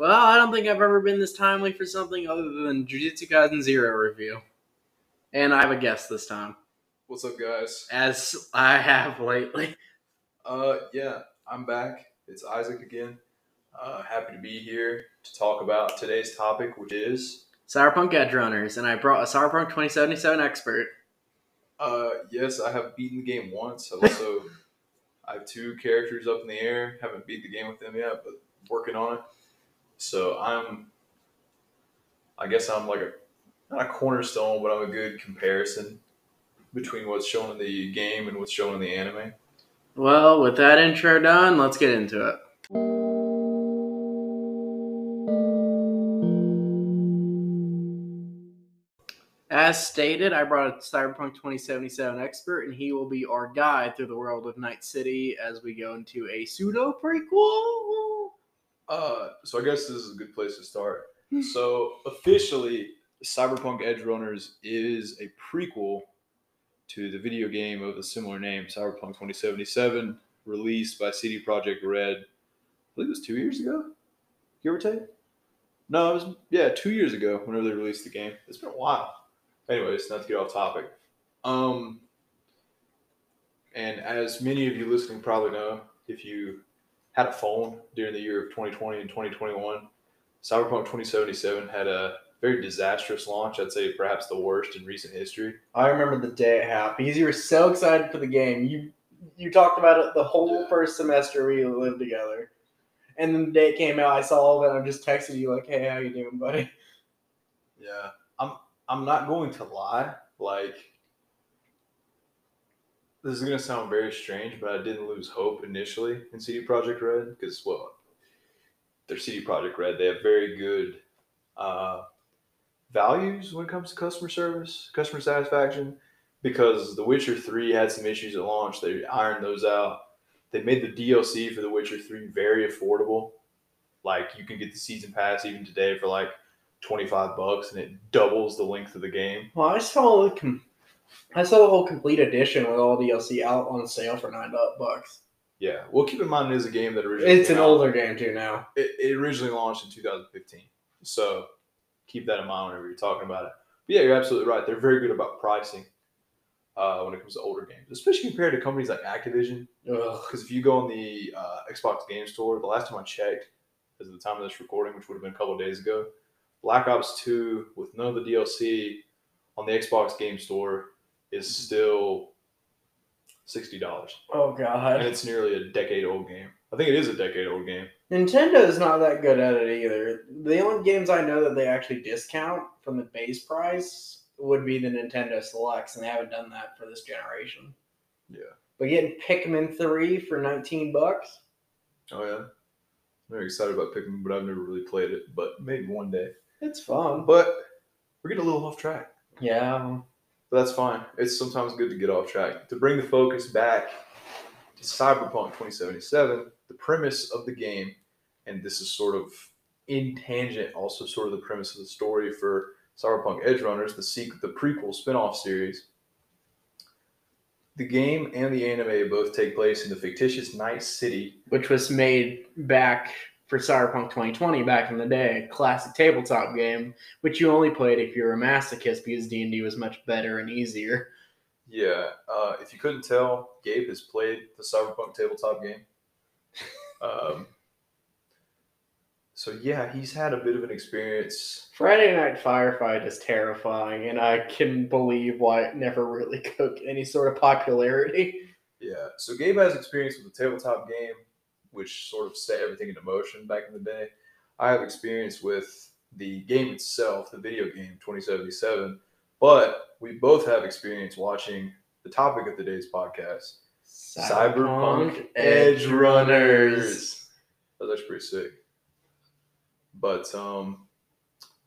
Well, I don't think I've ever been this timely for something other than Jujutsu Kaisen Zero review. And I have a guest this time, What's up, guys? as I have lately. Uh, yeah, I'm back. It's Isaac again. Uh, happy to be here to talk about today's topic, which is Cyberpunk Edgerunners, and I brought a Cyberpunk 2077 expert. uh, yes, I have beaten the game once. Also I have two characters up in the air. Haven't beat the game with them yet, but working on it. So I'm, I guess I'm like a not a cornerstone, but I'm a good comparison between what's shown in the game and what's shown in the anime. Well, with that intro done, let's get into it. As stated, I brought a Cyberpunk 2077 expert, and he will be our guide through the world of Night City as we go into a pseudo prequel. Uh, so I guess this is a good place to start. So officially, Cyberpunk Edgerunners is a prequel to the video game of a similar name, Cyberpunk 2077, released by CD Projekt Red. I believe it was two years ago, give or take. No, it was yeah, two years ago whenever they released the game. It's been a while. Anyways, not to get off topic. Um, and as many of you listening probably know, if you had a phone during the year of 2020 and 2021. Cyberpunk 2077 had a very disastrous launch. I'd say perhaps the worst in recent history. I remember the day it happened because you were so excited for the game. You you talked about it the whole first semester we lived together, and then the day it came out, I saw all of it. I'm just texting you like, "Hey, how you doing, buddy?" Yeah, I'm. I'm not going to lie. Like, this is gonna sound very strange, but I didn't lose hope initially in CD Projekt Red because well, they're CD Projekt Red. They have very good uh, values when it comes to customer service, customer satisfaction. Because The Witcher Three had some issues at launch, they ironed those out. They made the DLC for The Witcher Three very affordable. Like you can get the season pass even today for like 25 bucks and it doubles the length of the game. Well, I saw the I saw the whole complete edition with all DLC out on sale for nine bucks. Yeah. Well, keep in mind it is a game that originally It's an out- older game too now. It, it originally launched in 2015. So keep that in mind whenever you're talking about it. But yeah, you're absolutely right. They're very good about pricing uh, when it comes to older games, especially compared to companies like Activision. Because if you go on the uh, Xbox Game Store, the last time I checked, as of the time of this recording, which would have been a couple of days ago, Black Ops 2 with none of the DLC on the Xbox Game Store is still sixty dollars, Oh god. and god. it's nearly a decade old game. I think it is a decade old game. Nintendo is not that good at it either. The only games I know that they actually discount from the base price would be the Nintendo Selects, and they haven't done that for this generation. Yeah. But getting Pikmin 3 for 19 bucks? Oh yeah, I'm very excited about Pikmin, but I've never really played it. But maybe one day. It's fun. But we're getting a little off track. Yeah. But that's fine. It's sometimes good to get off track. To bring the focus back to Cyberpunk 2077, the premise of the game, and this is sort of in tangent, also sort of the premise of the story for Cyberpunk Edgerunners, the the prequel spin-off series. The game and the anime both take place in the fictitious Night City. Which was made back for Cyberpunk 2020 back in the day, classic tabletop game, which you only played if you were a masochist because D&D was much better and easier. Yeah, uh, if you couldn't tell, Gabe has played the Cyberpunk tabletop game. Um, so yeah, he's had a bit of an experience. Friday Night Firefight is terrifying, and I can believe why it never really took any sort of popularity. Yeah, so Gabe has experience with the tabletop game, which sort of set everything into motion back in the day. I have experience with the game itself, the video game 2077, but we both have experience watching the topic of today's podcast, Cyberpunk Edgerunners. That was actually pretty sick. But um,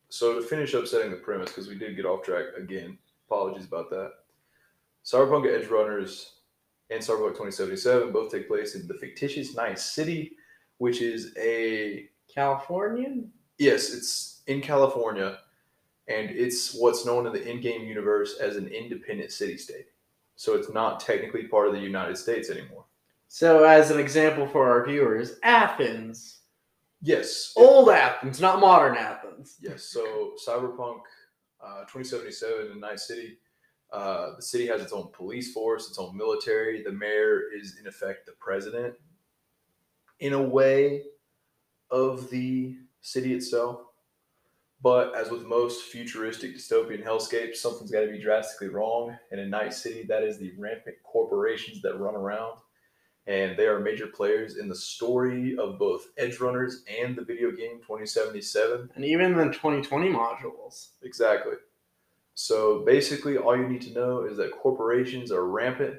so to finish up setting the premise, because we did get off track again. Apologies about that. Cyberpunk Edgerunners and Cyberpunk 2077 both take place in the fictitious Night City, which is a Californian? yes, it's in California, and it's what's known in the in-game universe as an independent city-state. So it's not technically part of the United States anymore. So, as an example for our viewers, Athens. Yes. Old Athens, not modern Athens. Yes. So Cyberpunk uh, 2077 in Night City. Uh, the city has its own police force, its own military. The mayor is, in effect, the president, in a way, of the city itself. But as with most futuristic dystopian hellscapes, something's got to be drastically wrong. And in Night City, that is the rampant corporations that run around. And they are major players in the story of both Edgerunners and the video game 2077. And even the 2020 modules. Exactly. So basically, all you need to know is that corporations are rampant.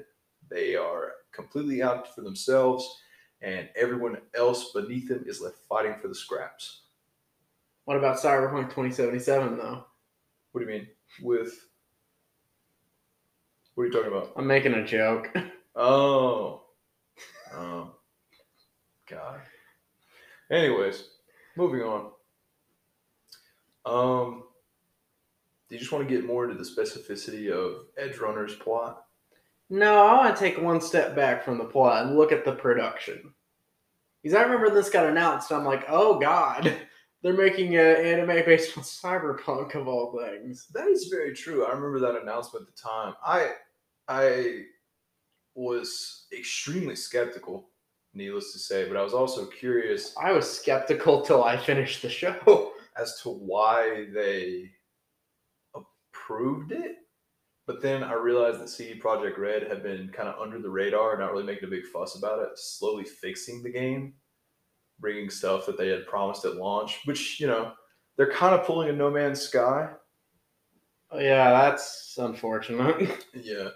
They are completely out for themselves, and everyone else beneath them is left fighting for the scraps. What about Cyberpunk 2077 though? What do you mean? With what are you talking about? I'm making a joke. Oh, oh, God. Anyways, moving on. Um, do you just want to get more into the specificity of Edgerunner's plot? No, I want to take one step back from the plot and look at the production. Because I remember this got announced, I'm like, oh god, they're making an anime based on cyberpunk of all things. That is very true. I remember that announcement at the time. I I was extremely skeptical, needless to say, but I was also curious I was skeptical till I finished the show. as to why they approved it. But then I realized that CD Projekt Red had been kind of under the radar, not really making a big fuss about it, slowly fixing the game, bringing stuff that they had promised at launch, which, you know, they're kind of pulling a No Man's Sky. yeah, that's unfortunate. Yeah.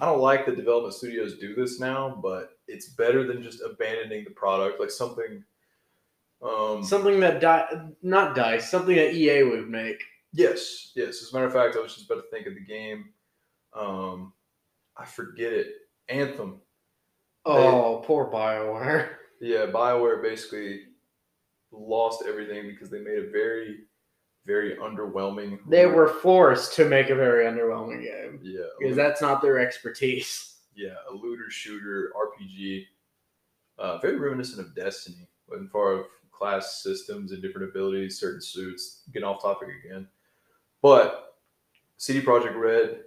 I don't like that development studios do this now, but it's better than just abandoning the product like something um something that Di- not Dice, something that EA would make. Yes, yes. As a matter of fact, I was just about to think of the game. Um, I forget it. Anthem. Oh, poor Bioware. Yeah, Bioware basically lost everything because they made a very, very underwhelming. They were forced to make a very underwhelming game Yeah, because that's not their expertise. yeah, a looter shooter RPG. Uh, very reminiscent of Destiny, but in far of class systems and different abilities, certain suits. Getting off topic again, but CD Projekt Red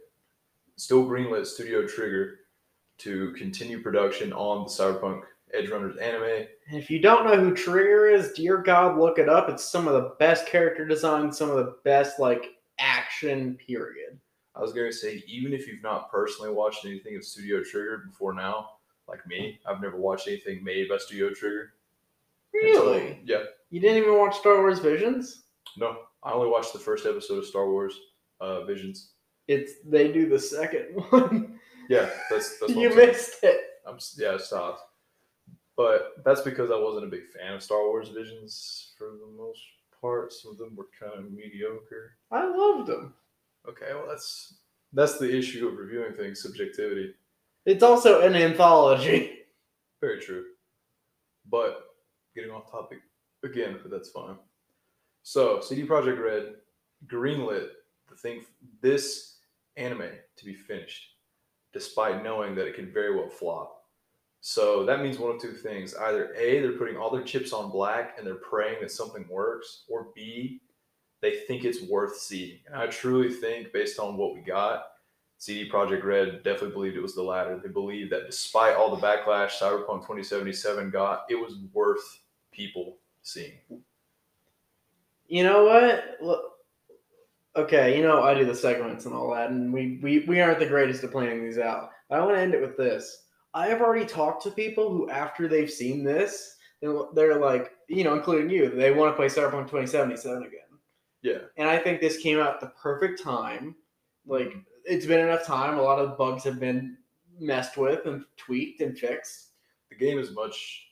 still greenlit Studio Trigger to continue production on the Cyberpunk Edge Runners anime. If you don't know who Trigger is, dear God, look it up. It's some of the best character design, some of the best like action. Period. I was going to say, even if you've not personally watched anything of Studio Trigger before now, like me, I've never watched anything made by Studio Trigger. until- Really? yeah. You didn't even watch Star Wars Visions? No, I only watched the first episode of Star Wars uh, Visions. It's they do the second one. Yeah, that's that's what you missed it. I'm yeah, I stopped. But that's because I wasn't a big fan of Star Wars Visions for the most part. Some of them were kind of mediocre. I loved them. Okay, well that's that's the issue of reviewing things, subjectivity. It's also an anthology. Very true. But getting off topic again, but that's fine. So CD Projekt Red greenlit the thing this anime to be finished, despite knowing that it could very well flop. So that means one of two things. Either A, they're putting all their chips on black and they're praying that something works, or B, they think it's worth seeing. And I truly think, based on what we got, CD Projekt Red definitely believed it was the latter. They believed that despite all the backlash Cyberpunk 2077 got, it was worth people seeing. You know what? Look, okay, you know I do the segments and all that, and we, we we aren't the greatest at planning these out. I want to end it with this. I have already talked to people who, after they've seen this, they're, they're like, you know, including you, they want to play Cyberpunk 2077 again. Yeah. And I think this came out at the perfect time. Like, it's been enough time. A lot of bugs have been messed with and tweaked and fixed. The game is much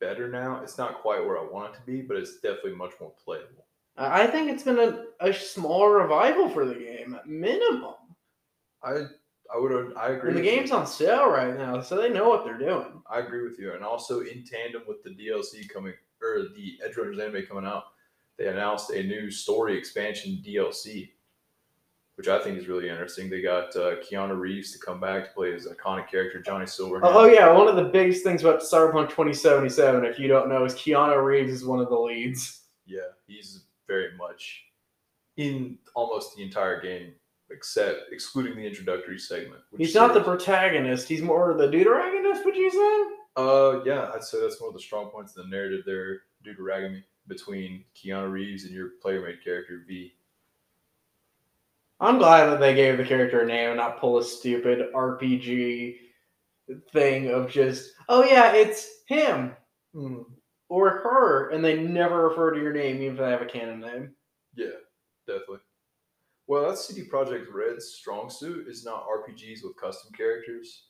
better now. It's not quite where I want it to be, but it's definitely much more playable. I think it's been a, a small revival for the game, at minimum. I I would I agree. And the with you. game's on sale right now, so they know what they're doing. I agree with you. And also in tandem with the DLC coming or the Edgerunners anime coming out, they announced a new story expansion DLC. which I think is really interesting. They got uh, Keanu Reeves to come back to play his iconic character Johnny Silverhand. Oh, oh, yeah, one of the biggest things about Cyberpunk 2077, if you don't know, is Keanu Reeves is one of the leads. Yeah, he's very much in almost the entire game, except excluding the introductory segment. He's not the protagonist. He's more the deuteragonist. Would you say? Uh, yeah, I'd say that's one of the strong points of the narrative there, Deuteragamy, between Keanu Reeves and your player-made character V. I'm glad that they gave the character a name and not pull a stupid RPG thing of just, oh yeah, it's him or her, and they never refer to your name even if they have a canon name. Yeah, definitely. Well, that's CD Projekt Red's strong suit is not RPGs with custom characters,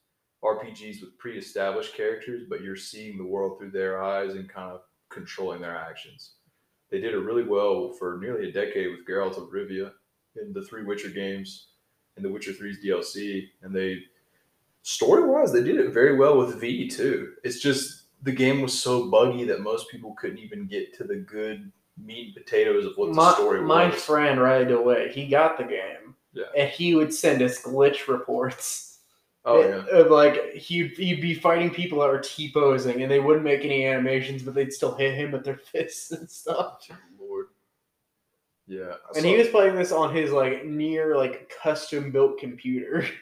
RPGs with pre-established characters, but you're seeing the world through their eyes and kind of controlling their actions. They did it really well for nearly a decade with Geralt of Rivia in the three Witcher games and the Witcher 3's DLC, and they story-wise they did it very well with V too. It's just the game was so buggy that most people couldn't even get to the good meat and potatoes of what the My, story my was. friend right away, he got the game, Yeah. and he would send us glitch reports. Oh It- yeah. of like he'd, he'd be fighting people that were T posing and they wouldn't make any animations, but they'd still hit him with their fists and stuff. Oh, Lord. Yeah. And he was playing this on his like near like custom built computer.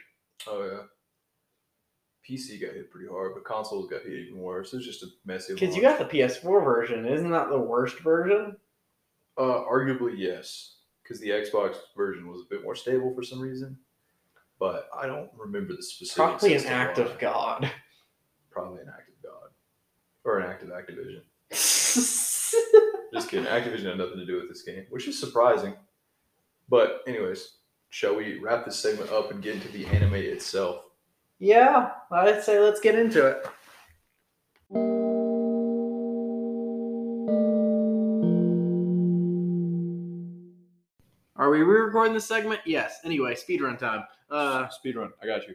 Oh yeah. PC got hit pretty hard, but consoles got hit even worse. It's just a messy. Because you got the PS4 version, isn't that the worst version? Uh, arguably yes, because the Xbox version was a bit more stable for some reason, but I don't remember the specifics. Probably an act of God. Probably an act of God, or an act of Activision. Just kidding. Activision had nothing to do with this game, which is surprising. But anyways, shall we wrap this segment up and get into the anime itself? Yeah, I'd say let's get into it. Are we re-recording this segment? Yes. Anyway, speedrun time. Uh, Speedrun, I got you.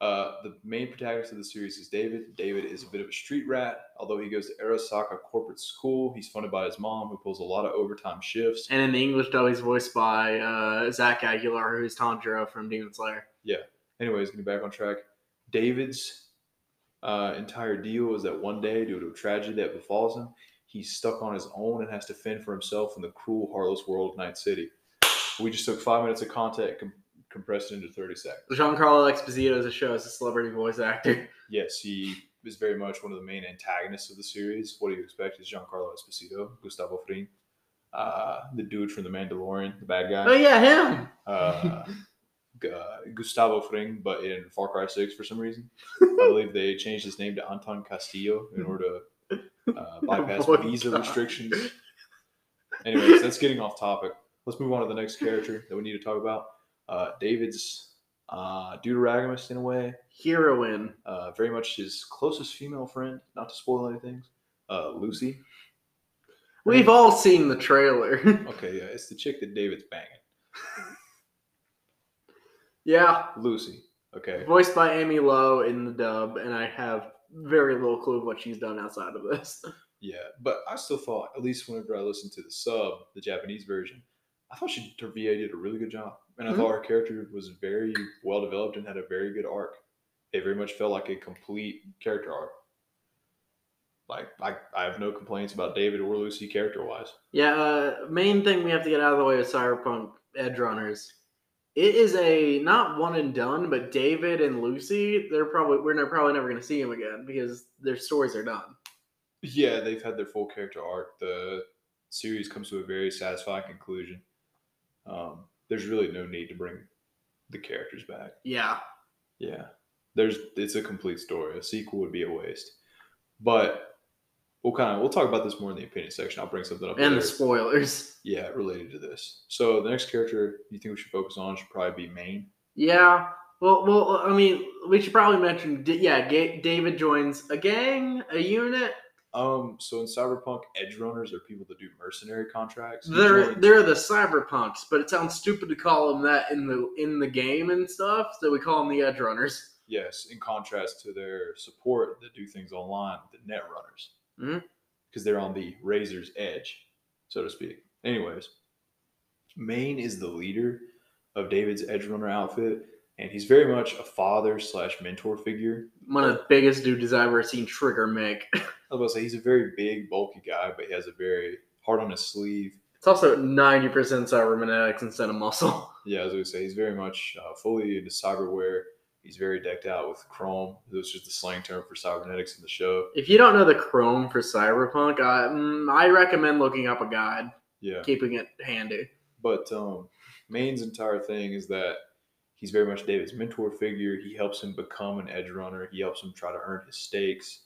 Uh, the main protagonist of the series is David. David is a bit of a street rat. Although he goes to Arasaka corporate school, he's funded by his mom, who pulls a lot of overtime shifts. and in the English dub, he's voiced by uh, Zach Aguilar, who's Tanjiro from Demon Slayer. Yeah. Anyways, getting back on track, David's uh, entire deal is that one day, due to a tragedy that befalls him, he's stuck on his own and has to fend for himself in the cruel, heartless world of Night City. We just took five minutes of content, com- compressed it into 30 seconds. Giancarlo Esposito is a show as a celebrity voice actor. Yes, he is very much one of the main antagonists of the series. What do you expect is Giancarlo Esposito, Gustavo Fring, uh, the dude from The Mandalorian, the bad guy. Oh yeah, him. uh, uh, Gustavo Fring, but in Far Cry 6 for some reason. I believe they changed his name to Anton Castillo in order to uh, bypass Oh visa God. restrictions. Anyways, that's getting off topic. Let's move on to the next character that we need to talk about. Uh, David's uh, deuteragamist in a way, Heroine. uh, very much his closest female friend, not to spoil anything, uh, Lucy. We've all seen the trailer. Okay, yeah, it's the chick that David's banging. yeah, Lucy. Okay. voiced by Emi Lo in the dub, and I have very little clue of what she's done outside of this. Yeah, but I still thought, at least whenever I listened to the sub, the Japanese version, I thought she did a really good job, and I Mhm. thought her character was very well developed and had a very good arc. It very much felt like a complete character arc. Like, I, I have no complaints about David or Lucy character wise. Yeah, uh, main thing we have to get out of the way with Cyberpunk Edgerunners. It is a not one and done, but David and Lucy, they're probably we're ne- probably never going to see them again because their stories are done. Yeah, they've had their full character arc. The series comes to a very satisfying conclusion. Um, there's really no need to bring the characters back. Yeah, Yeah. There's it's a complete story. A sequel would be a waste. But we'll kind of we'll talk about this more in the opinion section. I'll bring something up and the spoilers. yeah, related to this. So the next character you think we should focus on should probably be Maine. Yeah. Well, well, I mean, we should probably mention. Yeah, David joins a gang, a unit. Um, so in Cyberpunk, edge runners are people that do mercenary contracts. They're they're the cyberpunks, but it sounds stupid to call them that in the in the game and stuff. So we call them the edge runners. yes, in contrast to their support that do things online, the net runners, Mhm. because they're on the razor's edge, so to speak. Anyways, Maine is the leader of David's Edge Runner outfit, and he's very much a father slash mentor figure. One of the biggest dudes I've ever seen Trigger make. I was about to say he's a very big, bulky guy, but he has a very hard on his sleeve. It's also 90% cybernetics instead of muscle. Yeah, as we say, he's very much uh, fully into cyberware. He's very decked out with chrome. This just the slang term for cybernetics in the show. If you don't know the chrome for cyberpunk, I, mm, I recommend looking up a guide, Yeah, keeping it handy. but um, Maine's entire thing is that he's very much David's mentor figure. He helps him become an edge runner. He helps him try to earn his stakes.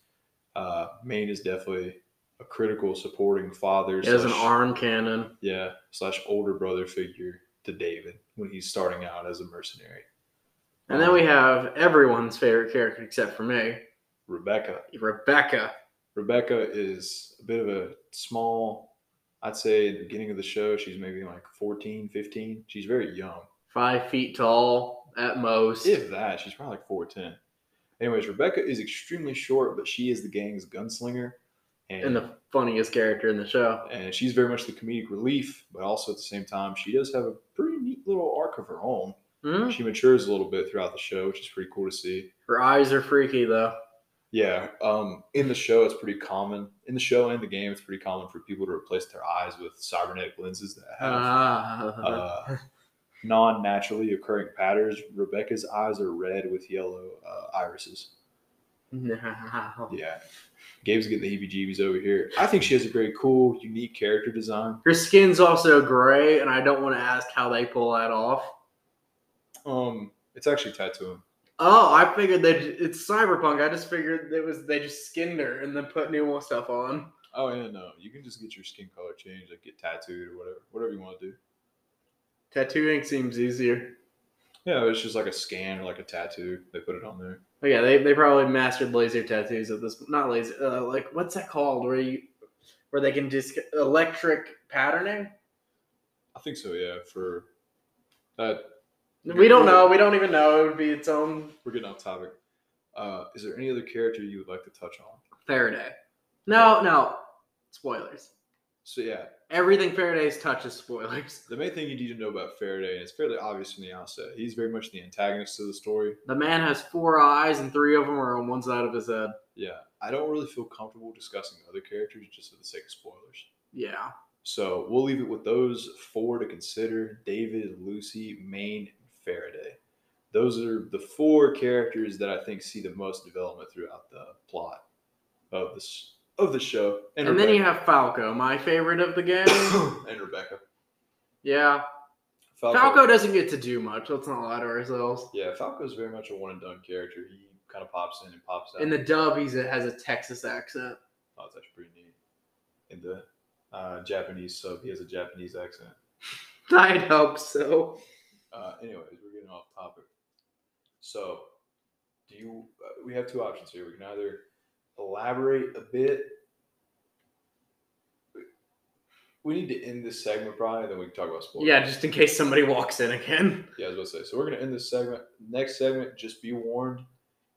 Uh, Maine is definitely a critical supporting father. As an arm cannon. yeah, slash older brother figure to David when he's starting out as a mercenary. And then we have everyone's favorite character except for me, Rebecca. Rebecca. Rebecca is a bit of a small, I'd say, at the beginning of the show, she's maybe like 14, 15. She's very young. Five feet tall at most. If that, she's probably like 4'10. Anyways, Rebecca is extremely short, but she is the gang's gunslinger. And, and the funniest character in the show. and she's very much the comedic relief, but also at the same time, she does have a pretty neat little arc of her own. Hmm? She matures a little bit throughout the show, which is pretty cool to see. Her eyes are freaky though. Yeah, um, in the show, it's pretty common. In the show and the game, it's pretty common for people to replace their eyes with cybernetic lenses that have Ah. uh, non-naturally occurring patterns. Rebecca's eyes are red with yellow uh, irises. no. Yeah, Gabe's getting the heebie-jeebies over here. I think she has a very cool, unique character design. Her skin's also gray, and I don't want to ask how they pull that off. Um, it's actually tattooing. Oh, I figured that it's cyberpunk. I just figured it was they just skinned her and then put new stuff on. Oh yeah, no, you can just get your skin color changed, like get tattooed or whatever, whatever you want to do. Tattooing seems easier. Yeah, it's just like a scan or like a tattoo. They put it on there. But yeah, they, they probably mastered laser tattoos at this. Not laser, uh, like what's that called? Where you where they can just electric patterning. I think so. Yeah, for that We don't know. We don't even know. It would be its own We're getting off topic. Uh, is there any other character you would like to touch on? Faraday. No, no. Spoilers. So yeah, Everything Faraday's touches spoilers. the main thing you need to know about Faraday, and it's fairly obvious from the outset, he's very much the antagonist to the story. The man has four eyes and three of them are on one side of his head. Yeah, I don't really feel comfortable discussing other characters just for the sake of spoilers. Yeah. So we'll leave it with those four to consider: David, Lucy, Maine, and Faraday. Those are the four characters that I think see the most development throughout the plot of this of the show. And, then you have Falco, my favorite of the game. and Rebecca. yeah. Falco doesn't get to do much. Let's not lie to ourselves. Yeah, Falco's very much a one and done character. He kind of pops in and pops out. In the dub, he has a Texas accent. oh, it's actually pretty neat. In the uh, Japanese sub, he has a Japanese accent. I'd hope so. Uh, anyways, we're getting off topic. So, do you? Uh, we have two options here. We can either elaborate a bit. We need to end this segment probably, then we can talk about spoilers. Yeah, just in case somebody walks in again. Yeah, I was about to say. So we're gonna end this segment. Next segment, just be warned,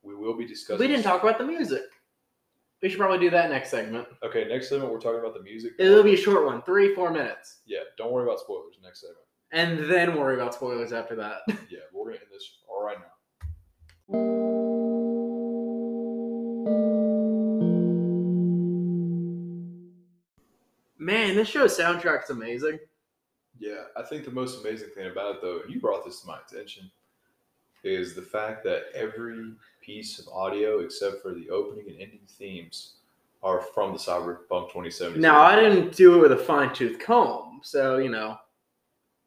we will be discussing. We didn't talk about the music. We should probably do that next segment. Okay, next segment we're talking about the music. It'll be a short one, three, four minutes. Yeah, don't worry about spoilers. Next segment. And then worry about spoilers after that. Yeah, we're gonna end this all right now. Man, this show's soundtrack's amazing. Yeah, I think the most amazing thing about it, though, and you brought this to my attention, is the fact that every piece of audio, except for the opening and ending themes, are from the Cyberpunk 2077. Now, I didn't do it with a fine tooth comb, so, you know,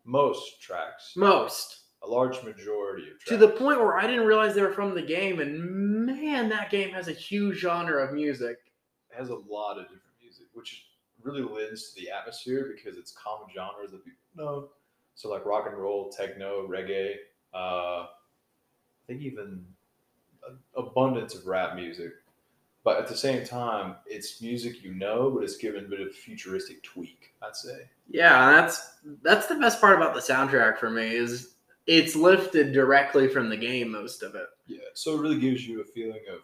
most tracks, most. a large majority of tracks, To the point where I didn't realize they were from the game, and man, that game has a huge genre of music. it has a lot of different music, which really lends to the atmosphere because it's common genres that people know. So like rock and roll, techno, reggae, uh, I think even abundance of rap music. But at the same time, it's music you know, but it's given a bit of a futuristic tweak. I'd say. Yeah, that's that's the best part about the soundtrack for me is it's lifted directly from the game most of it. Yeah. So it really gives you a feeling of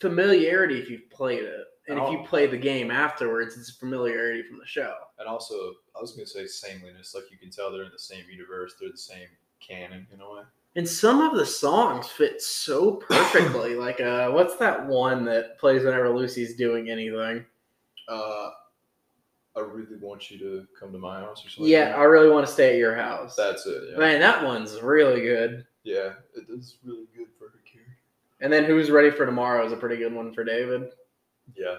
Familiarity if you've played it. And if Oh. you play the game afterwards, it's familiarity from the show. and also I was gonna say sameness. Like you can tell they're in the same universe, they're the same canon in a way. And some of the songs fit so perfectly. like, uh, what's that one that plays whenever Lucy's doing anything? Uh, I really want you to come to my house or something. Yeah, I really want to stay at your house. that's it. Yeah, Man, that one's really good. yeah, it is really good for her character. And then Who's Ready for Tomorrow is a pretty good one for David. Yeah,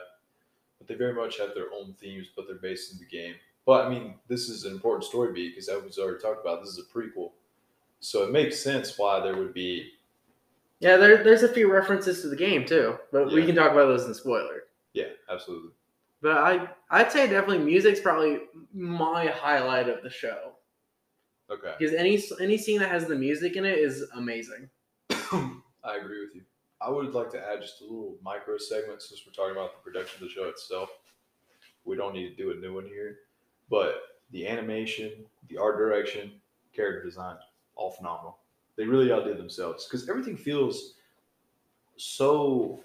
but they very much have their own themes, but they're based in the game. But I mean, this is an important story beat because as we already talked about, this is a prequel, so it makes sense why there would be. Yeah, there, there's a few references to the game too, but we can talk about those in spoiler. Yeah, absolutely. But I, I'd say definitely music's probably my highlight of the show Okay, because any any scene that has the music in it is amazing. I agree with you. I would like to add just a little micro segment since we're talking about the production of the show itself. We don't need to do a new one here, but the animation, the art direction, character design, all phenomenal. They really outdid themselves because everything feels so.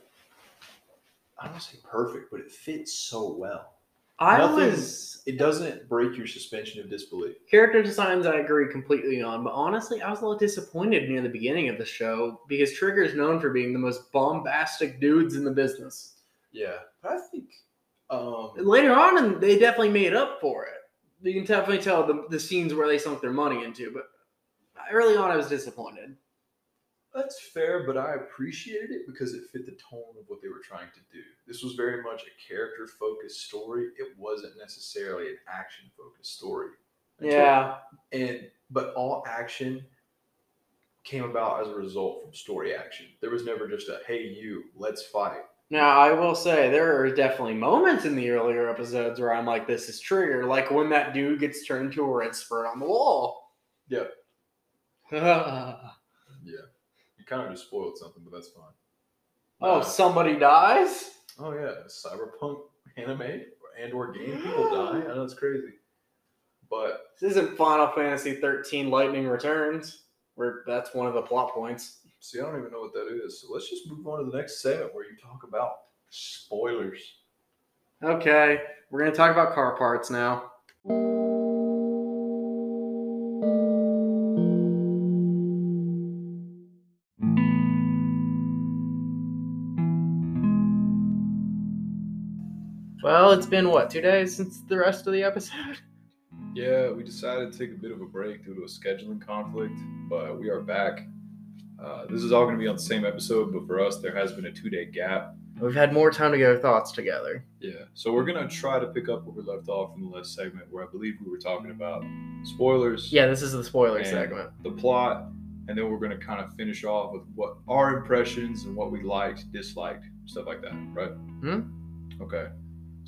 I don't want to say perfect, but it fits so well. I Nothing- was It doesn't break your suspension of disbelief. character designs I agree completely on, but honestly, I was a little disappointed near the beginning of the show because Trigger is known for being the most bombastic dudes in the business. Yeah, but I think um, later on, and they definitely made up for it. You can definitely tell the, the scenes where they sunk their money into, but early on, I was disappointed. That's fair, but I appreciated it because it fit the tone of what they were trying to do. This was very much a character focused story. It wasn't necessarily an action focused story. Until- Yeah, And but all action came about as a result from story action. There was never just a hey you, let's fight. Now, I will say there are definitely moments in the earlier episodes where I'm like, this is Trigger, like when that dude gets turned to a red spurt on the wall. Yeah. Yeah. You kind of just spoiled something, but that's fine. Oh, Uh, somebody dies? oh yeah, cyberpunk anime and or game people die. I know it's crazy. But This isn't Final Fantasy 13 Lightning Returns, where that's one of the plot points. See, I don't even know what that is. So let's just move on to the next segment where you talk about spoilers. Okay, we're to talk about car parts now. Well, it's been what, two days since the rest of the episode? Yeah, we decided to take a bit of a break due to a scheduling conflict, but we are back. Uh, this is all going to be on the same episode, but for us, there has been a two day gap. We've had more time to get our thoughts together. Yeah, so we're going to try to pick up where we left off in the last segment, where I believe we were talking about spoilers, Yeah, this is the spoiler segment. the plot, and then we're going to kind of finish off with what our impressions and what we liked, disliked, stuff like that, right? Hmm. Okay.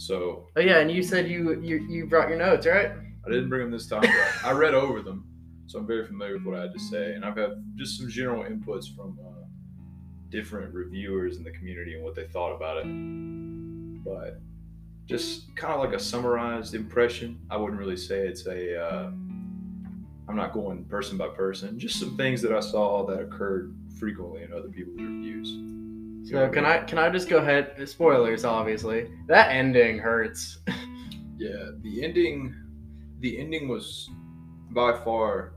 So Oh yeah, and you said you you, you brought your notes, right? I didn't bring them this time, but I read over them, so I'm very familiar with what I had to say, and I've had just some general inputs from uh, different reviewers in the community and what they thought about it. But just kind of like a summarized impression. I wouldn't really say it's a. Uh, I'm not going person by person. Just some things that I saw that occurred frequently in other people's reviews. So can I can I just go ahead? Spoilers, obviously. That ending hurts. Yeah, the ending the ending was by far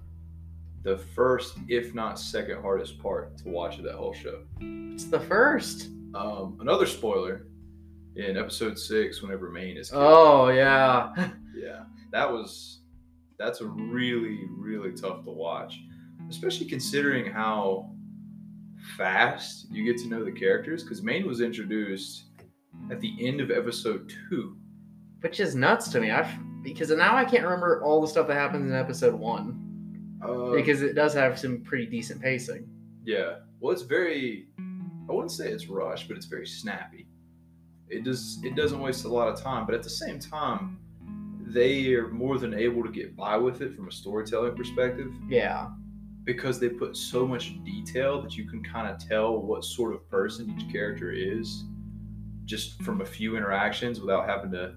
the first, if not second hardest part to watch of that whole show. It's the first. Um, another spoiler in episode six, whenever Maine is killed. Oh yeah. Yeah, that was that's a really really tough to watch, especially considering how fast you get to know the characters. Because Maine was introduced at the end of episode two. Which is nuts to me. I because now I can't remember all the stuff that happens in episode one Uh, because it does have some pretty decent pacing. Yeah. Well, it's very. I wouldn't say it's rushed, but it's very snappy. It does. It doesn't waste a lot of time, but at the same time, they are more than able to get by with it from a storytelling perspective Yeah. Because they put so much detail that you can kind of tell what sort of person each character is just from a few interactions without having to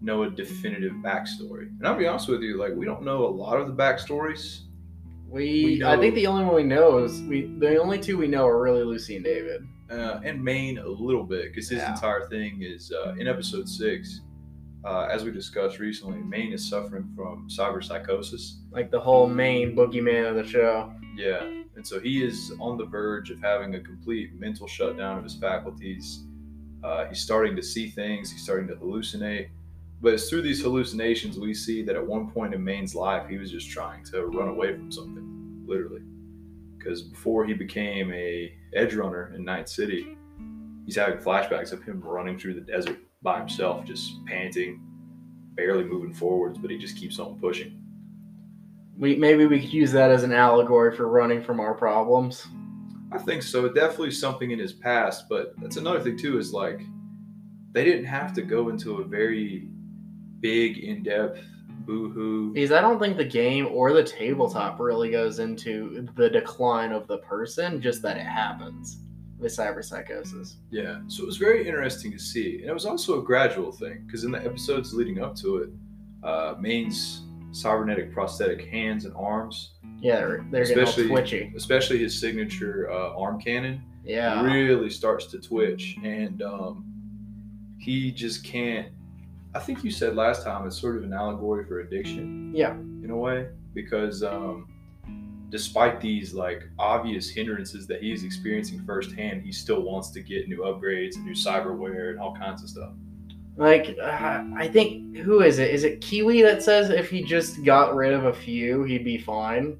know a definitive backstory. And I'll be honest with you, like we don't know a lot of the backstories. We, We I think the only one we know is we the only two we know are really Lucy and David. uh, and Maine a little bit because his Yeah. entire thing is uh, in episode six. Uh, as we discussed recently, Maine is suffering from cyber psychosis. Like the whole main boogeyman of the show. Yeah, and so he is on the verge of having a complete mental shutdown of his faculties. Uh, he's starting to see things. He's starting to hallucinate. But it's through these hallucinations we see that at one point in Maine's life, he was just trying to run away from something, literally. Because before he became a edge runner in Night City, he's having flashbacks of him running through the desert by himself, just panting, barely moving forwards, but he just keeps on pushing. We maybe we could use that as an allegory for running from our problems. I think so. Definitely something in his past, but that's another thing too. Is like they didn't have to go into a very big, in-depth boo-hoo. Because I don't think the game or the tabletop really goes into the decline of the person, just that it happens with cyberpsychosis. Yeah, so it was very interesting to see, and it was also a gradual thing because in the episodes leading up to it, uh, Maine's cybernetic prosthetic hands and arms, Yeah, they're, they're getting all Especially- twitchy. especially his signature uh, arm cannon, Yeah. really starts to twitch, and um, he just can't. I think you said last time it's sort of an allegory for addiction. Yeah. in a way because um, despite these like obvious hindrances that he's experiencing firsthand, he still wants to get new upgrades and new cyberware and all kinds of stuff. Like, uh, I think, who is it? Is it Kiwi that says if he just got rid of a few, he'd be fine?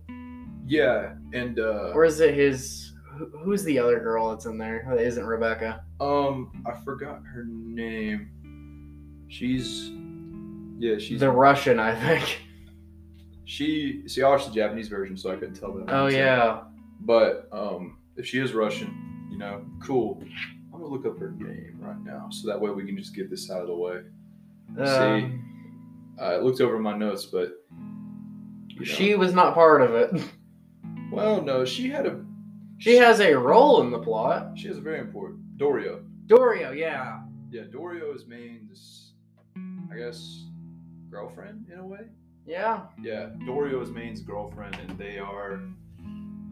Yeah, and uh, Or is it his. Who's the other girl that's in there that isn't Rebecca? um, I forgot her name. She's yeah, she's the Russian, I think. She. See, I watched the Japanese version, so I couldn't tell that. Oh, yeah. But um, if she is Russian, you know, cool. I'm gonna look up her name right now, so that way we can just get this out of the way. See, Um, I looked over my notes, but you know. She was not part of it. Well, no, she had a She has a role in the plot. she has a very important Dorio. Dorio, yeah. Yeah, Dorio is Maine's, I guess, girlfriend in a way. Yeah. Yeah, Dorio is Maine's girlfriend, and they are.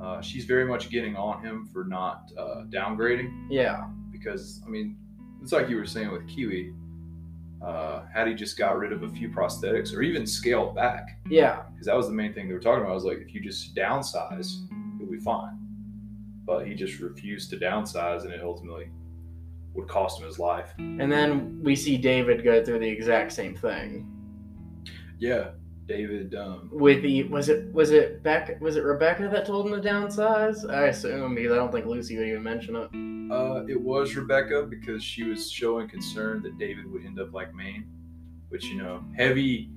Uh, she's very much getting on him for not uh, downgrading Yeah. because I mean, it's like you were saying with Kiwi. Uh, had he just got rid of a few prosthetics or even scaled back, Yeah. because that was the main thing they were talking about. I was like, if you just downsize, you'll be fine. But he just refused to downsize, and it ultimately would cost him his life. And then we see David go through the exact same thing. Yeah, David. Um, With the was it was it Beck was it Rebecca that told him to downsize? I assume because I don't think Lucy would even mention it. uh, it was Rebecca because she was showing concern that David would end up like Maine, which you know, heavy,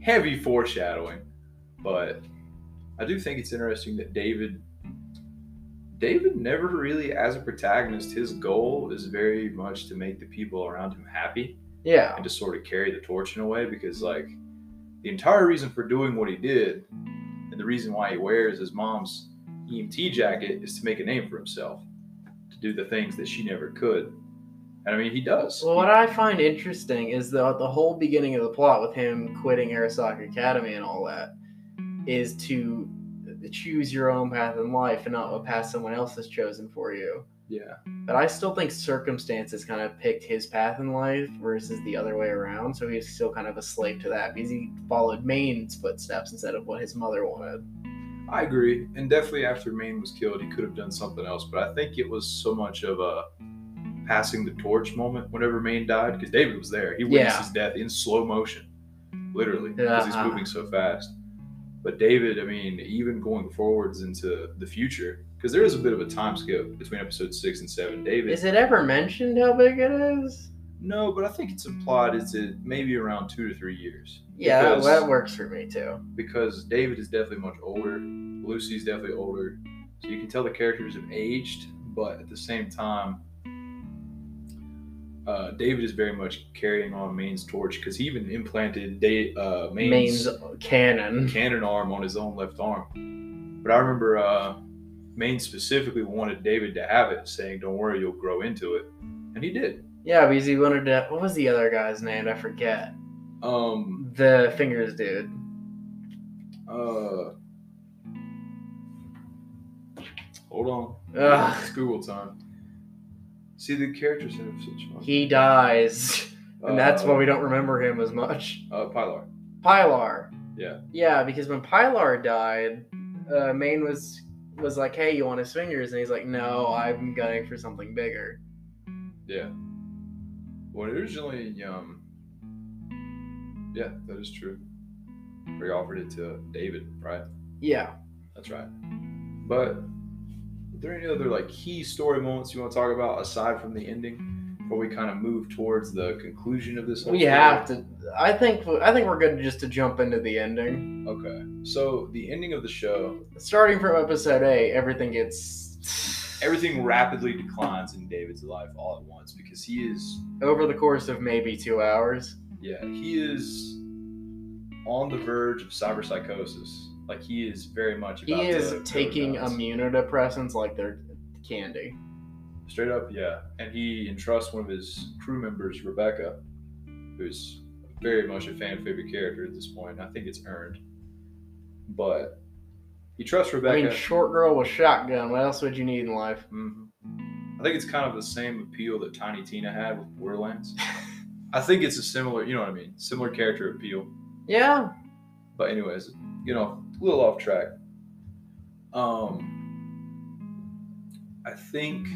heavy foreshadowing. But I do think it's interesting that David. David never really, as a protagonist, his goal is very much to make the people around him happy. Yeah. and to sort of carry the torch in a way because like the entire reason for doing what he did and the reason why he wears his mom's EMT jacket is to make a name for himself to do the things that she never could and I mean he does Well, what I find interesting is the the whole beginning of the plot with him quitting Arasaka Academy and all that is to choose your own path in life and not what path someone else has chosen for you. Yeah But I still think circumstances kind of picked his path in life versus the other way around. So he's still kind of a slave to that because he followed Maine's footsteps instead of what his mother wanted. I agree and definitely after Maine was killed he could have done something else but I think it was so much of a passing the torch moment whenever Maine died because David was there he witnessed Yeah. his death in slow motion literally because he's Uh-huh. moving so fast But David, I mean, even going forwards into the future, because there is a bit of a time skip between episode six and seven. David, Is it ever mentioned how big it is? no, but I think it's implied it's it maybe around two to three years. Yeah, Because- that works for me too. because David is definitely much older. Lucy's definitely older, so you can tell the characters have aged, but at the same time, uh, David is very much carrying on Maine's torch because he even implanted da- uh, Maine's, Maine's cannon. cannon arm on his own left arm. But I remember uh, Maine specifically wanted David to have it, saying, "Don't worry, you'll grow into it," and he did. Yeah, because he wanted to. What was the other guy's name? I forget. Um, The fingers dude. uh, hold on. Ugh. It's Google time. See, the characters have such fun. He dies. and that's why we don't remember him as much. Uh, Pilar. Pilar. Yeah. Yeah, because when Pilar died, uh, Maine was was like, "Hey, you want his fingers?" And he's like, "No, I'm gunning for something bigger." Yeah. Well, originally, um, yeah, that is true. We offered it to David, right? Yeah. That's right. But are there any other like key story moments you want to talk about aside from the ending before we kind of move towards the conclusion of this whole We story? have to. I think. I think we're good just to jump into the ending. Okay. So the ending of the show, Starting from episode eight, everything gets everything rapidly declines in David's life all at once because he is over the course of maybe two hours. yeah, he is on the verge of cyberpsychosis. Like he is very much about He is taking immunodepressants like they're candy. Straight up, yeah. And he entrusts one of his crew members, Rebecca, who's very much a fan favorite character at this point. I think it's earned. But he trusts Rebecca. I mean, short girl with shotgun. What else would you need in life? Mhm. I think it's kind of the same appeal that Tiny Tina had with Borderlands. I think it's a similar, you know what I mean, similar character appeal. Yeah. But anyways, you know, a little off track. Um, I think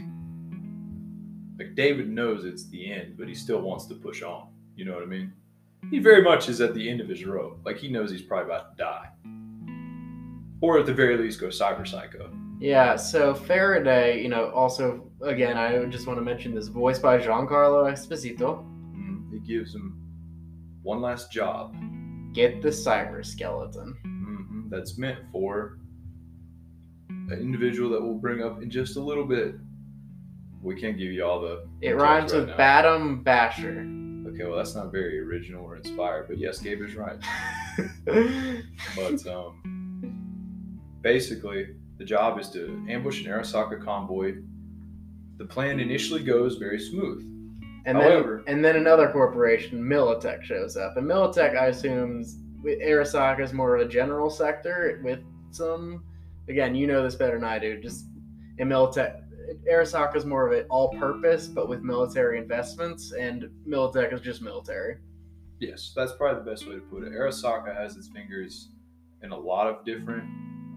like David knows it's the end, but he still wants to push on. You know what I mean? He very much is at the end of his rope. Like he knows he's probably about to die, or at the very least go cyber psycho. Yeah, so Faraday, you know, also, again, I just want to mention this, voiced by Giancarlo Esposito. Mhm. He gives him one last job Get the cyber skeleton. Mhm. that's meant for an individual that we'll bring up in just a little bit. We can't give you all the. It rhymes right with now. Badum Basher. Okay, well, that's not very original or inspired, but yes, Gabe is right. But um, basically, the job is to ambush an Arasaka convoy. The plan initially goes very smooth. And However- then, and then another corporation, Militech, shows up. And Militech, I assume, Arasaka is more of a general sector with some. Again, you know this better than I do. Just in Militech, Arasaka is more of an all-purpose, but with military investments, and Militech is just military. Yes, that's probably the best way to put it. Arasaka has its fingers in a lot of different,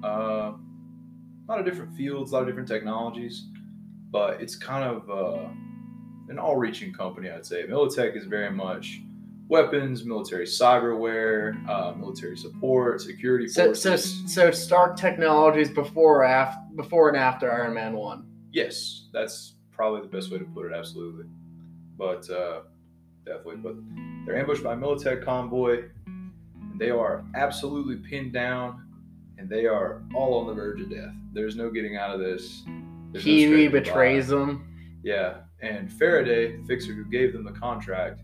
uh, a lot of different fields, a lot of different technologies, but it's kind of uh, an all-reaching company, I'd say. Militech is very much weapons, military cyberware, uh, military support, security So, so, so Stark Technologies before, af- before and after Iron Man One. Yes, that's probably the best way to put it. Absolutely, but uh, definitely. But they're ambushed by a Militech convoy, and they are absolutely pinned down, and they are all on the verge of death. There's no getting out of this. There's no Kiwi by. betrays them. Yeah, and Faraday, the fixer who gave them the contract,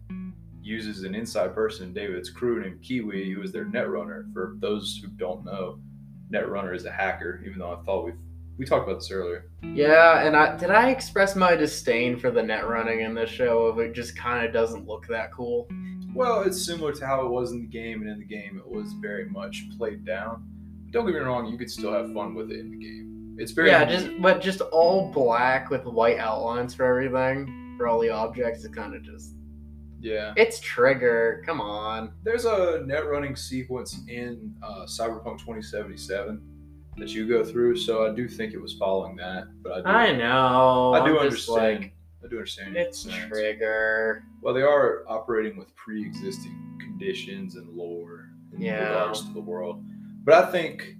uses an inside person, David's crew named Kiwi, who is their netrunner. For those who don't know, netrunner is a hacker. Even though I thought we we talked about this earlier. Yeah, and I did I express my disdain for the net running in this show of it just kind of doesn't look that cool. Well, it's similar to how it was in the game, and in the game, it was very much played down. Don't get me wrong, you could still have fun with it in the game. It's very Yeah, just but just all black with white outlines for everything for all the objects. It kind of just yeah. it's trigger. Come on. There's a net running sequence in uh, Cyberpunk 2077 that you go through, so I do think it was following that. But I do, I know. I do I'm understand. Like, I do understand. it's trigger. Well, they are operating with pre-existing conditions and lore in Yeah. regards to the world. But I think,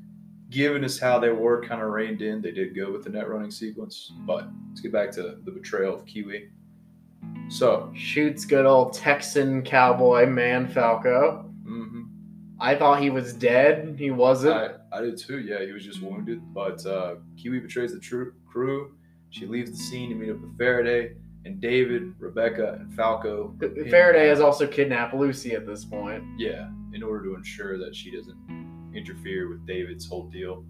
given as how they were kind of reined in, they did go with the net running sequence. But let's get back to the betrayal of Kiwi. So, Shoots good old Texan cowboy man Falco. I thought he was dead. He wasn't. I, I did too. Yeah, he was just wounded. But uh, Kiwi betrays the tru- crew. She leaves the scene to meet up with Faraday and David, Rebecca, and Falco. Faraday has also kidnapped Lucy at this point. Yeah, in order to ensure that she doesn't interfere with David's whole deal.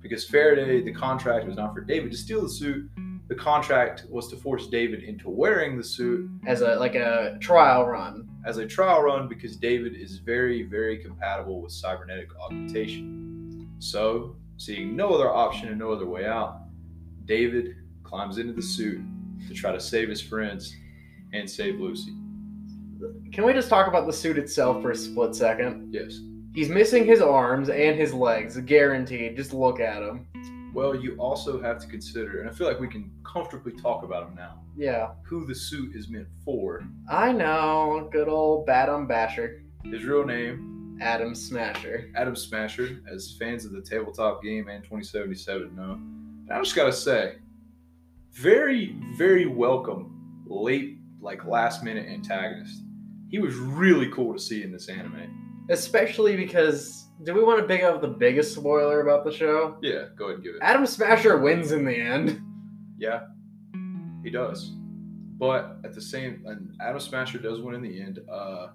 Because Faraday, the contract was not for David to steal the suit. The contract was to force David into wearing the suit mm-hmm. as a like a trial run. as a trial run because David is very, very compatible with cybernetic augmentation. So, seeing no other option and no other way out, David climbs into the suit to try to save his friends and save Lucy. Can we just talk about the suit itself for a split second? Yes. He's missing his arms and his legs, guaranteed. Just look at him. Well, you also have to consider, and I feel like we can comfortably talk about him now, Yeah, who the suit is meant for. I know. Good old Badum Basher, His real name, Adam Smasher. Adam Smasher, as fans of the tabletop game and 2077 know. And I just gotta say, very, very welcome late, like last minute antagonist. He was really cool to see in this anime. Especially because, do we want to pick up the biggest spoiler about the show? Yeah, go ahead and give it. Adam Smasher wins in the end. Yeah, he does. But at the same, and Adam Smasher does win in the end. Uh,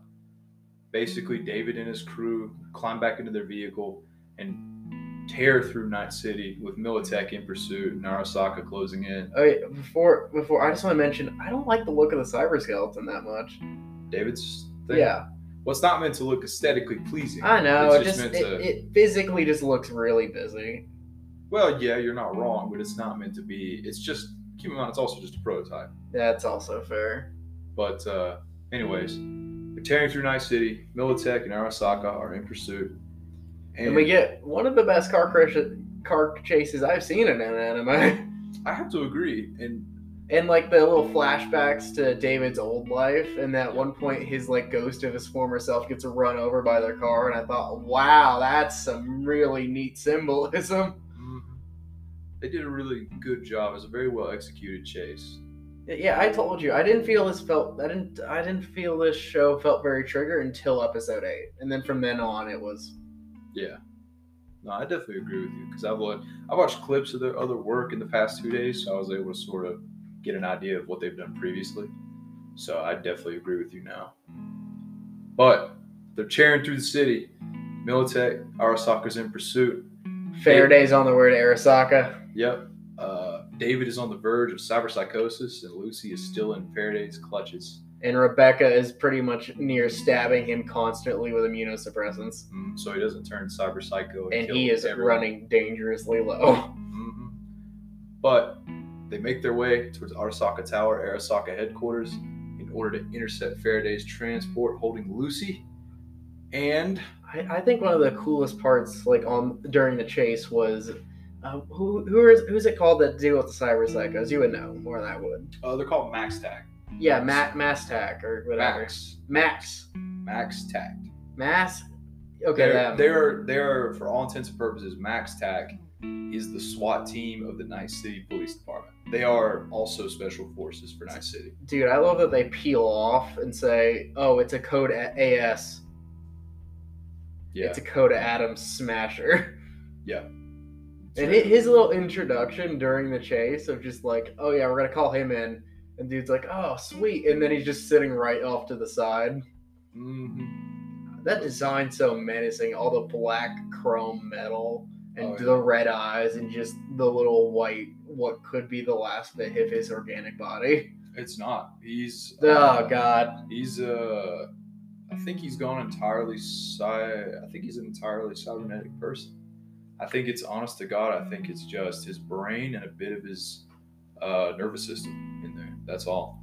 basically, David and his crew climb back into their vehicle and tear through Night City with Militech in pursuit, and Arasaka closing in. Okay, before before I just want to mention, I don't like the look of the cyber skeleton that much. David's thing. Yeah, Well, it's not meant to look aesthetically pleasing. I know. It's It just meant it, to. it physically just looks really busy. well, yeah, you're not wrong, but it's not meant to be. It's just keep in mind, it's also just a prototype. Yeah, that's also fair. But uh, anyways, they're tearing through Night City. Militech and Arasaka are in pursuit. And, we get one of the best car crash car chases I've seen in an anime. I have to agree. And And like the little flashbacks to David's old life, and at one point his like ghost of his former self gets run over by their car, and I thought, wow, that's some really neat symbolism. mhm, they did a really good job. It was a very well executed chase. Yeah, I told you, I didn't feel this felt, I didn't, I didn't feel this show felt very trigger until episode eight, and then from then on it was. Yeah. No, I definitely agree with you because I've wa- I watched clips of their other work in the past two days, so I was able to sort of get an idea of what they've done previously. So I definitely agree with you now. But they're tearing through the city. Militech, Arasaka's in pursuit. Faraday's on the to Arasaka. Yep. Uh, David is on the verge of cyberpsychosis, and Lucy is still in Faraday's clutches. And Rebecca is pretty much near stabbing him constantly with immunosuppressants. Mm, so he doesn't turn cyber psycho. And kill he is everyone. running dangerously low. hmm But they make their way towards Arasaka Tower, Arasaka headquarters, in order to intercept Faraday's transport holding Lucy. And I, I think one of the coolest parts, like on during the chase, was uh, who who is who's it called that deal with the cyber psychos? You would know more than I would. uh, they're called Max Tac. Yeah, Max Mass Tac or whatever. Max. Max. Max Tac. Mass. Okay, They're, they're, they're, for all intents and purposes, Max Tac is the SWAT team of the Night City Police Department. They are also special forces for Night City. Dude, I love that they peel off and say, "Oh, it's a code AS. Yeah. It's a code Adam Smasher." yeah. And hi- his little introduction during the chase of just like, "Oh yeah, we're gonna call him in," and dude's like, "Oh sweet," and then he's just sitting right off to the side. Mhm. That design's so menacing. All the black chrome metal and Oh, yeah. the red eyes and just the little white, what could be the last bit of his organic body. It's not. He's. Oh uh, god. He's uh, I think he's gone entirely. Cy- I think he's an entirely cybernetic person. I think it's honest to God. I think it's just his brain and a bit of his uh, nervous system in there. That's all.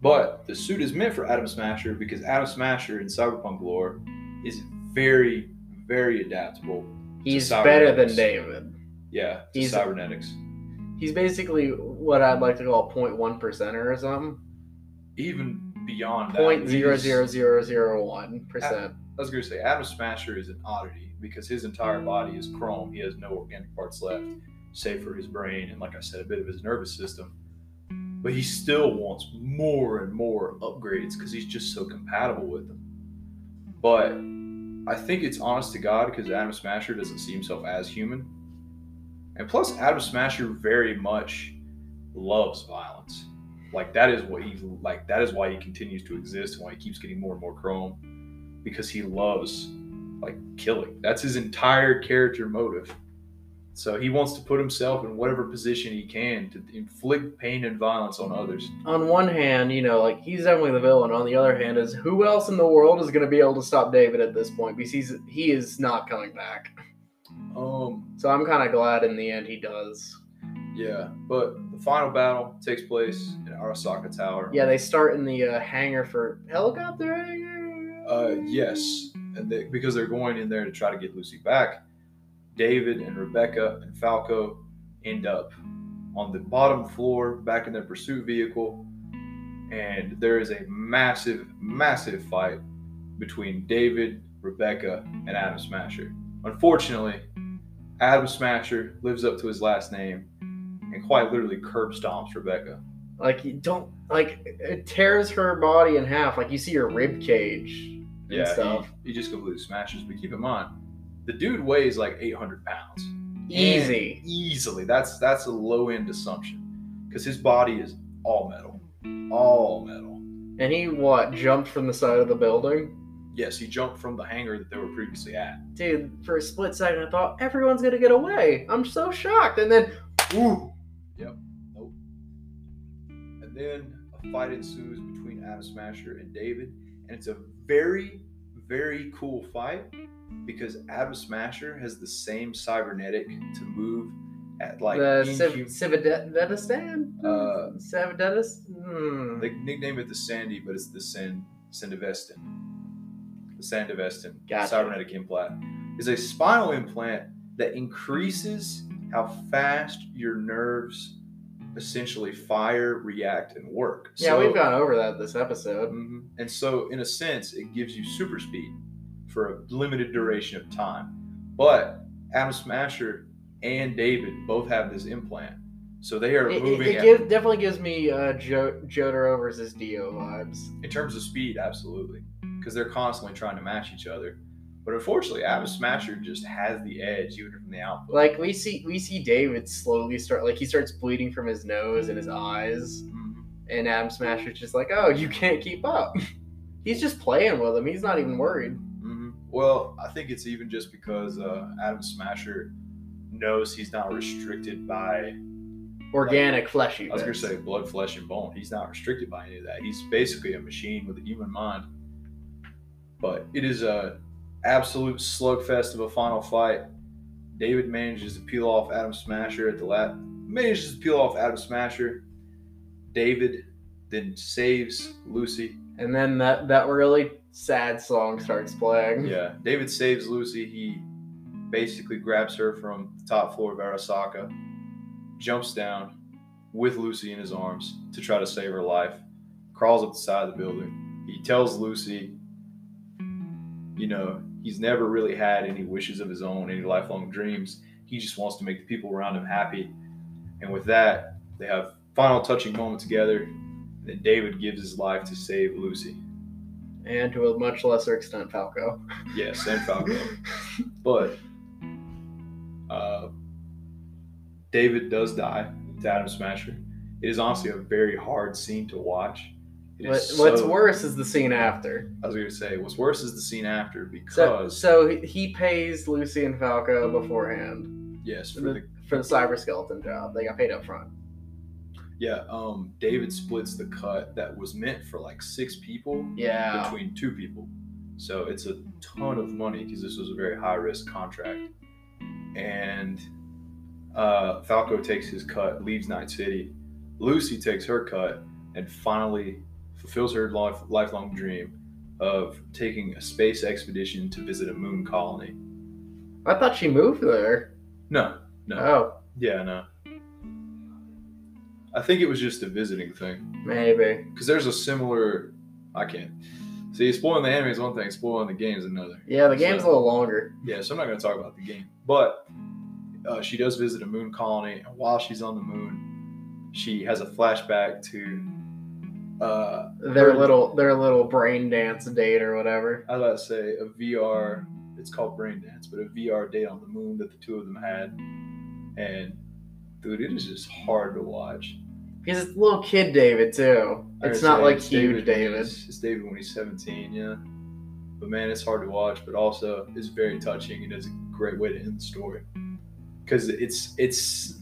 But the suit is meant for Adam Smasher because Adam Smasher in cyberpunk lore is very, very adaptable. He's better than. David. Yeah, He's- cybernetics. He's basically what I'd like to call a 0.1 percenter or something. Even beyond that, Point zero zero zero zero one percent. I was going to say Adam Smasher is an oddity because his entire body is chrome. He has no organic parts left, save for his brain and, like I said, a bit of his nervous system. But he still wants more and more upgrades because he's just so compatible with them. But I think it's honest to God because Adam Smasher doesn't see himself as human. And plus, Adam Smasher very much loves violence. Like that is what he's like. That is why he continues to exist and why he keeps getting more and more chrome because he loves like killing. That's his entire character motive. So he wants to put himself in whatever position he can to inflict pain and violence on others. On one hand, you know, like he's definitely the villain. On the other hand, is who else in the world is going to be able to stop David at this point? Because he's he is not coming back. Um, So I'm kind of glad in the end he does. Yeah, but the final battle takes place in Arasaka Tower. Yeah, they start in the uh, hangar for helicopter hangar. Uh, yes, and they, because they're going in there to try to get Lucy back. David and Rebecca and Falco end up on the bottom floor back in their pursuit vehicle, and there is a massive, massive fight between David, Rebecca, and Adam Smasher. Unfortunately, Adam Smasher lives up to his last name and quite literally curb stomps Rebecca. Like you don't like it tears her body in half. Like you see her rib cage and Yeah, stuff. he, he just completely smashes. But keep in mind, the dude weighs like 800 pounds. Easy. And easily. That's that's a low end assumption because his body is all metal, all metal. And he what jumped from the side of the building. Yes, he jumped from the hangar that they were previously at. Dude, for a split second, I thought everyone's gonna get away. I'm so shocked, and then, Ooh. Yep. Nope. And then a fight ensues between Adam Smasher and David, and it's a very, very cool fight because Adam Smasher has the same cybernetic to move at like the Cividedistan? Uh? Hmm. They nickname it the Sandy, but it's the San Sandevistan. The Sandevistan Gotcha. cybernetic implant is a spinal implant that increases how fast your nerves essentially fire, react, and work. Yeah, So- we've gone over that this episode. Mhm. And so, in a sense, it gives you super speed for a limited duration of time. But Adam Smasher and David both have this implant. So they are It, it, moving it give, definitely gives me uh, Joe Jotaro versus Dio vibes. in terms of speed, absolutely, because they're constantly trying to match each other. But unfortunately, Adam Smasher just has the edge even from the output. Like we see, we see David slowly start like he starts bleeding from his nose and his eyes, Mhm. and Adam Smasher's just like, "Oh, you can't keep up." He's just playing with him. He's not even worried. Well, I think it's even just because uh, Adam Smasher knows he's not restricted by, Organic, fleshy. I was gonna say blood, flesh, and bone. He's not restricted by any of that. He's basically a machine with a human mind. But it is a absolute slugfest of a final fight. David manages to peel off Adam Smasher at the last. Manages to peel off Adam Smasher. David then saves Lucy. And then that that really sad song starts playing. Yeah, David saves Lucy. He basically grabs her from the top floor of Arasaka, jumps down with Lucy in his arms to try to save her life, crawls up the side of the building. He tells Lucy, you know, he's never really had any wishes of his own, any lifelong dreams. He just wants to make the people around him happy. And with that, they have final touching moment together. And then David gives his life to save Lucy. And to a much lesser extent, Falco. Yes, and Falco. But uh, David does die to Adam Smasher. It is honestly a very hard scene to watch. It What, is what's worse is the scene after. I was going to say, what's worse is the scene after because so he- he pays Lucy and Falco beforehand yes, for the, the for the cyber skeleton job. They got paid up front. Yeah, um, David splits the cut that was meant for like six people Yeah. between two people. So it's a ton of money because this was a very high risk contract. And uh, Falco takes his cut, leaves Night City. Lucy takes her cut and finally fulfills her life, lifelong dream of taking a space expedition to visit a moon colony. I thought she moved there. No, no. Oh, Yeah, no. I think it was just a visiting thing. maybe. Because there's a similar. I can't. See, spoiling the anime is one thing, spoiling the game is another. Yeah, the game's So- a little longer. Yeah, so I'm not going to talk about the game. But uh, she does visit a moon colony, and while she's on the moon, she has a flashback to. Uh, Their her- little their little brain dance date or whatever. I was about to say a VR. It's called Brain Dance, but a VR date on the moon that the two of them had, and dude, it is just hard to watch. Because it's little kid David too. It's It's not like it's huge when David. he's- It's David when he's 17, yeah. But man, it's hard to watch, but also it's very touching and it's a great way to end the story. Because it's it's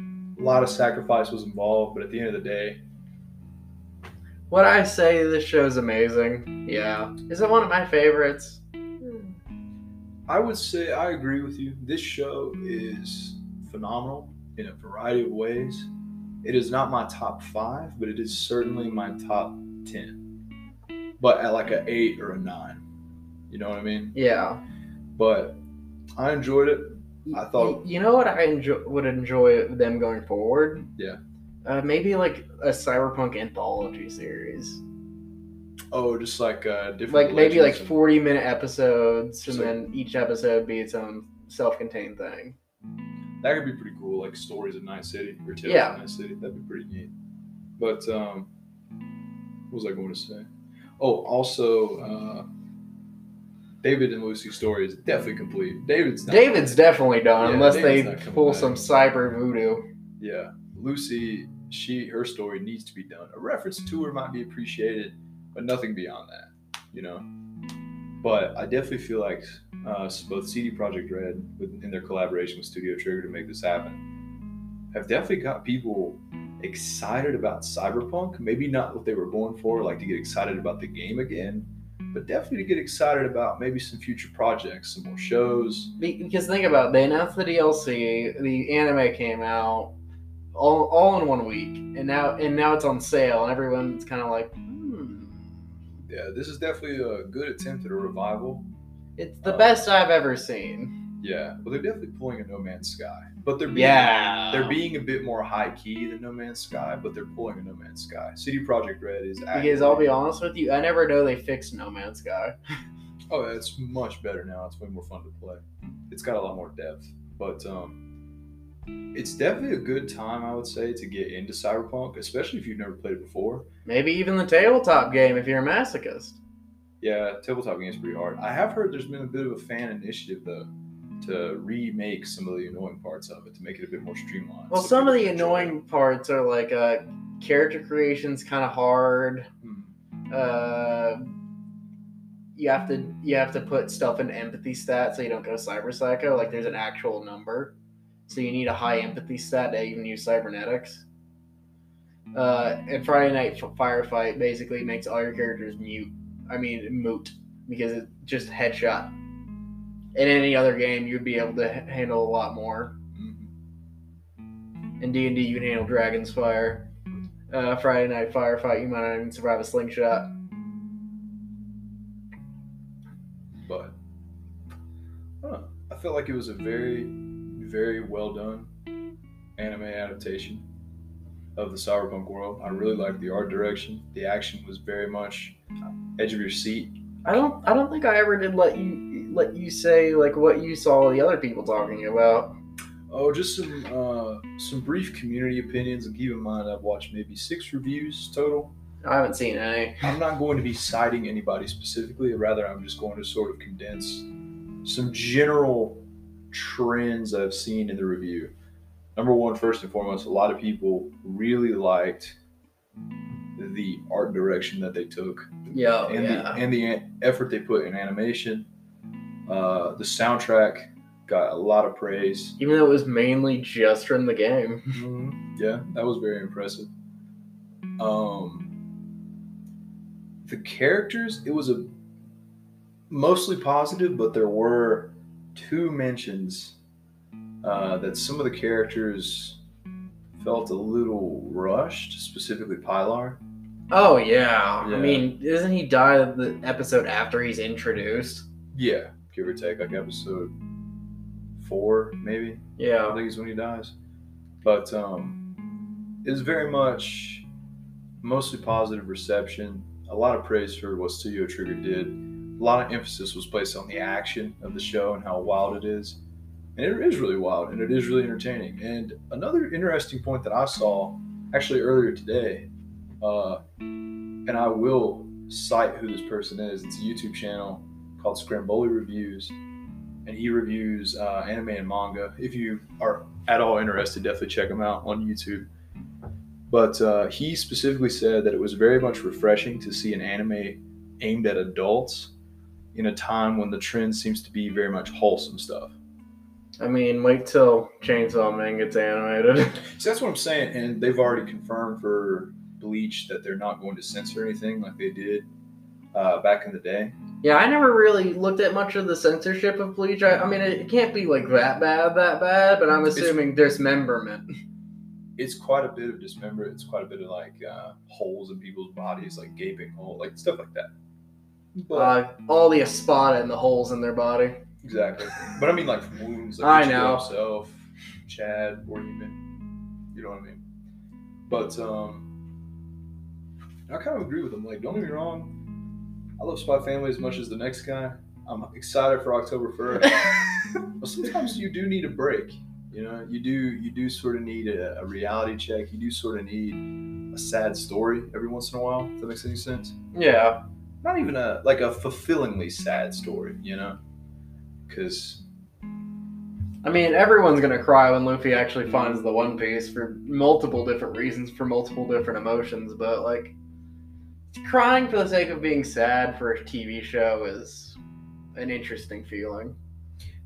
a lot of sacrifice was involved, but at the end of the day, What I say, this show's amazing. Yeah. Is it one of my favorites? Hmm. I would say I agree with you. This show is phenomenal. in a variety of ways. It is not my top five, but it is certainly my top ten. But at like a eight or a nine. You know what I mean? Yeah. But I enjoyed it. I thought- You, know what I enjoy, would enjoy them going forward? Yeah. Uh, maybe like a cyberpunk anthology series, Oh, just like uh, different. like maybe like forty minute episodes, and So- then each episode be its own self-contained thing. That could be pretty cool, like stories of Night City or Tales Yeah. of Night City. That'd be pretty neat. But um, what was I going to say? Oh, also, uh, David and Lucy's story is definitely complete. David's not David's definitely done, Yeah, unless David's they pull back. some cyber voodoo. Yeah, Lucy, she her story needs to be done. A reference to her might be appreciated, but nothing beyond that, you know. But I definitely feel like uh, both CD Projekt Red, with, in their collaboration with Studio Trigger to make this happen, have definitely got people excited about Cyberpunk. Maybe not what they were going for, like to get excited about the game again, but definitely to get excited about maybe some future projects, some more shows. Because think about it, they announced the DLC, the anime came out all, all in one week, and now and now it's on sale, and everyone's kind of like, hmm, Yeah, this is definitely a good attempt at a revival. It's the best I've ever seen. Yeah, well, they're definitely pulling a No Man's Sky, but they're being, Yeah, they're being a bit more high key than No Man's Sky, but they're pulling a No Man's Sky. CD Projekt Red is because I'll be honest with you, I never know they fixed No Man's Sky. Oh, it's much better now. It's way more fun to play. It's got a lot more depth, but um, it's definitely a good time, I would say, to get into Cyberpunk, especially if you've never played it before. Maybe even the tabletop game if you're a masochist. Yeah, tabletop game's pretty hard. I have heard there's been a bit of a fan initiative though to remake some of the annoying parts of it to make it a bit more streamlined. Well, so some of the enjoy it. annoying parts are like uh, character creation's kind of hard. Hmm. Uh, you have to you have to put stuff in empathy stat so you don't go cyber psycho. Like there's an actual number, so you need a high empathy stat to even use cybernetics. Uh, and Friday Night Firefight basically makes all your characters mute. I mean moot because it's just headshot. In any other game, you'd be able to handle a lot more. Mhm. In D and D, you can handle Dragon's Fire. Uh, Friday Night Firefight, you might not even survive a slingshot. But I. I felt like it was a very, very well done anime adaptation of the cyberpunk world. I really liked the art direction. The action was very much edge of your seat. I don't. I don't think I ever did let you let you say like what you saw the other people talking about. Oh, just some uh, some brief community opinions, and keep in mind I've watched maybe six reviews total. I haven't seen any. I'm not going to be citing anybody specifically. Rather, I'm just going to sort of condense some general trends I've seen in the review. Number one, first and foremost, a lot of people really liked the art direction that they took Yeah, and the and the effort they put in animation. Uh, the soundtrack got a lot of praise. Even though it was mainly just from the game. Mhm. Yeah, that was very impressive. Um, the characters, it was a mostly positive, but there were two mentions uh, that some of the characters felt a little rushed, specifically Pilar. Oh yeah. Yeah. I mean, doesn't he die the episode after he's introduced? Yeah, give or take, like episode four, maybe. Yeah, I think is when he dies. But um, it was very much mostly positive reception. A lot of praise for what Studio Trigger did. A lot of emphasis was placed on the action of the show and how wild it is. And it is really wild and it is really entertaining. And another interesting point that I saw actually earlier today, uh, and I will cite who this person is. It's a YouTube channel called Scramboli Reviews and he reviews uh, anime and manga. If you are at all interested, definitely check him out on YouTube. But uh, he specifically said that it was very much refreshing to see an anime aimed at adults in a time when the trend seems to be very much wholesome stuff. I mean, wait till Chainsaw Man gets animated. So that's what I'm saying, and they've already confirmed for Bleach that they're not going to censor anything like they did uh, back in the day. Yeah, I never really looked at much of the censorship of Bleach. I, I mean, it can't be like that bad, that bad, but I'm It's- assuming dismemberment. It's quite a bit of dismemberment. It's quite a bit of like uh, holes in people's bodies, like gaping hole, like stuff like that. But, Uh, all the Espada and the holes in their body. exactly. But I mean, like wounds. Like I know. Himself, Chad, or even, you know what I mean. But um, I kind of agree with him. Like, don't get me wrong. I love Spy Family as much as the next guy. I'm excited for October first. But sometimes you do need a break. You know, you do you do sort of need a, a reality check. You do sort of need a sad story every once in a while. If that makes any sense. yeah. Not even a like a fulfillingly sad story. You know, because I mean, everyone's gonna cry when Luffy actually finds the One Piece for multiple different reasons, for multiple different emotions. But like, crying for the sake of being sad for a TV show is an interesting feeling.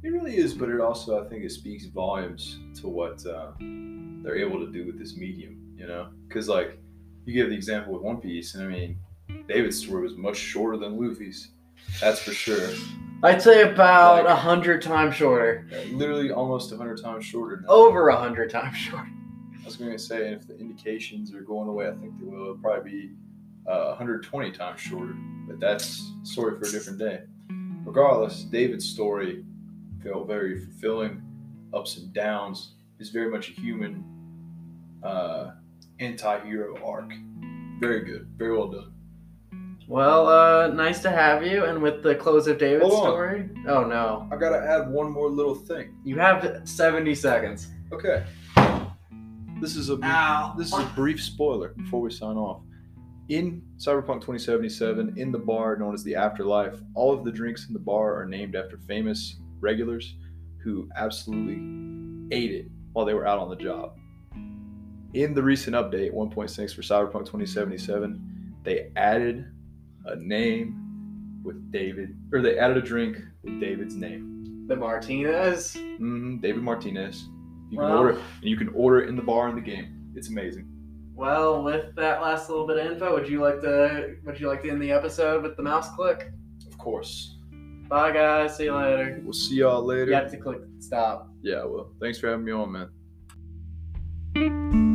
it really is. But it also, I think, it speaks volumes to what uh, they're able to do with this medium. You know, because like you give the example with One Piece, and I mean, David's story was much shorter than Luffy's. That's for sure. I'd say about a Like- hundred times shorter, literally almost a hundred times shorter. Now. over a hundred times shorter. I was going to say, if the indications are going away, I think they will. It'll probably be uh, 120 times shorter, but that's a story for a different day. Regardless, David's story felt very fulfilling, ups and downs. Is very much a human uh, anti-hero arc. Very good, very well done. Well, uh, nice to have you. And with the close of David's Hold on. story, oh no, I gotta add one more little thing. you have seventy seconds. Okay, this is a Ow. this is a brief spoiler before we sign off. In Cyberpunk 2077, in the bar known as the Afterlife, all of the drinks in the bar are named after famous regulars who absolutely ate it while they were out on the job. In the recent update 1.6 for Cyberpunk 2077, they added a name with David, or they added a drink with David's name. The Martinez. hmm David Martinez. You can Wow. order, and you can order it in the bar in the game. It's amazing. Well, with that last little bit of info, would you like to would you like to end the episode with the mouse click? Of course. Bye guys, see you later. We'll see y'all later. You have to click stop. Yeah, well, thanks for having me on, man.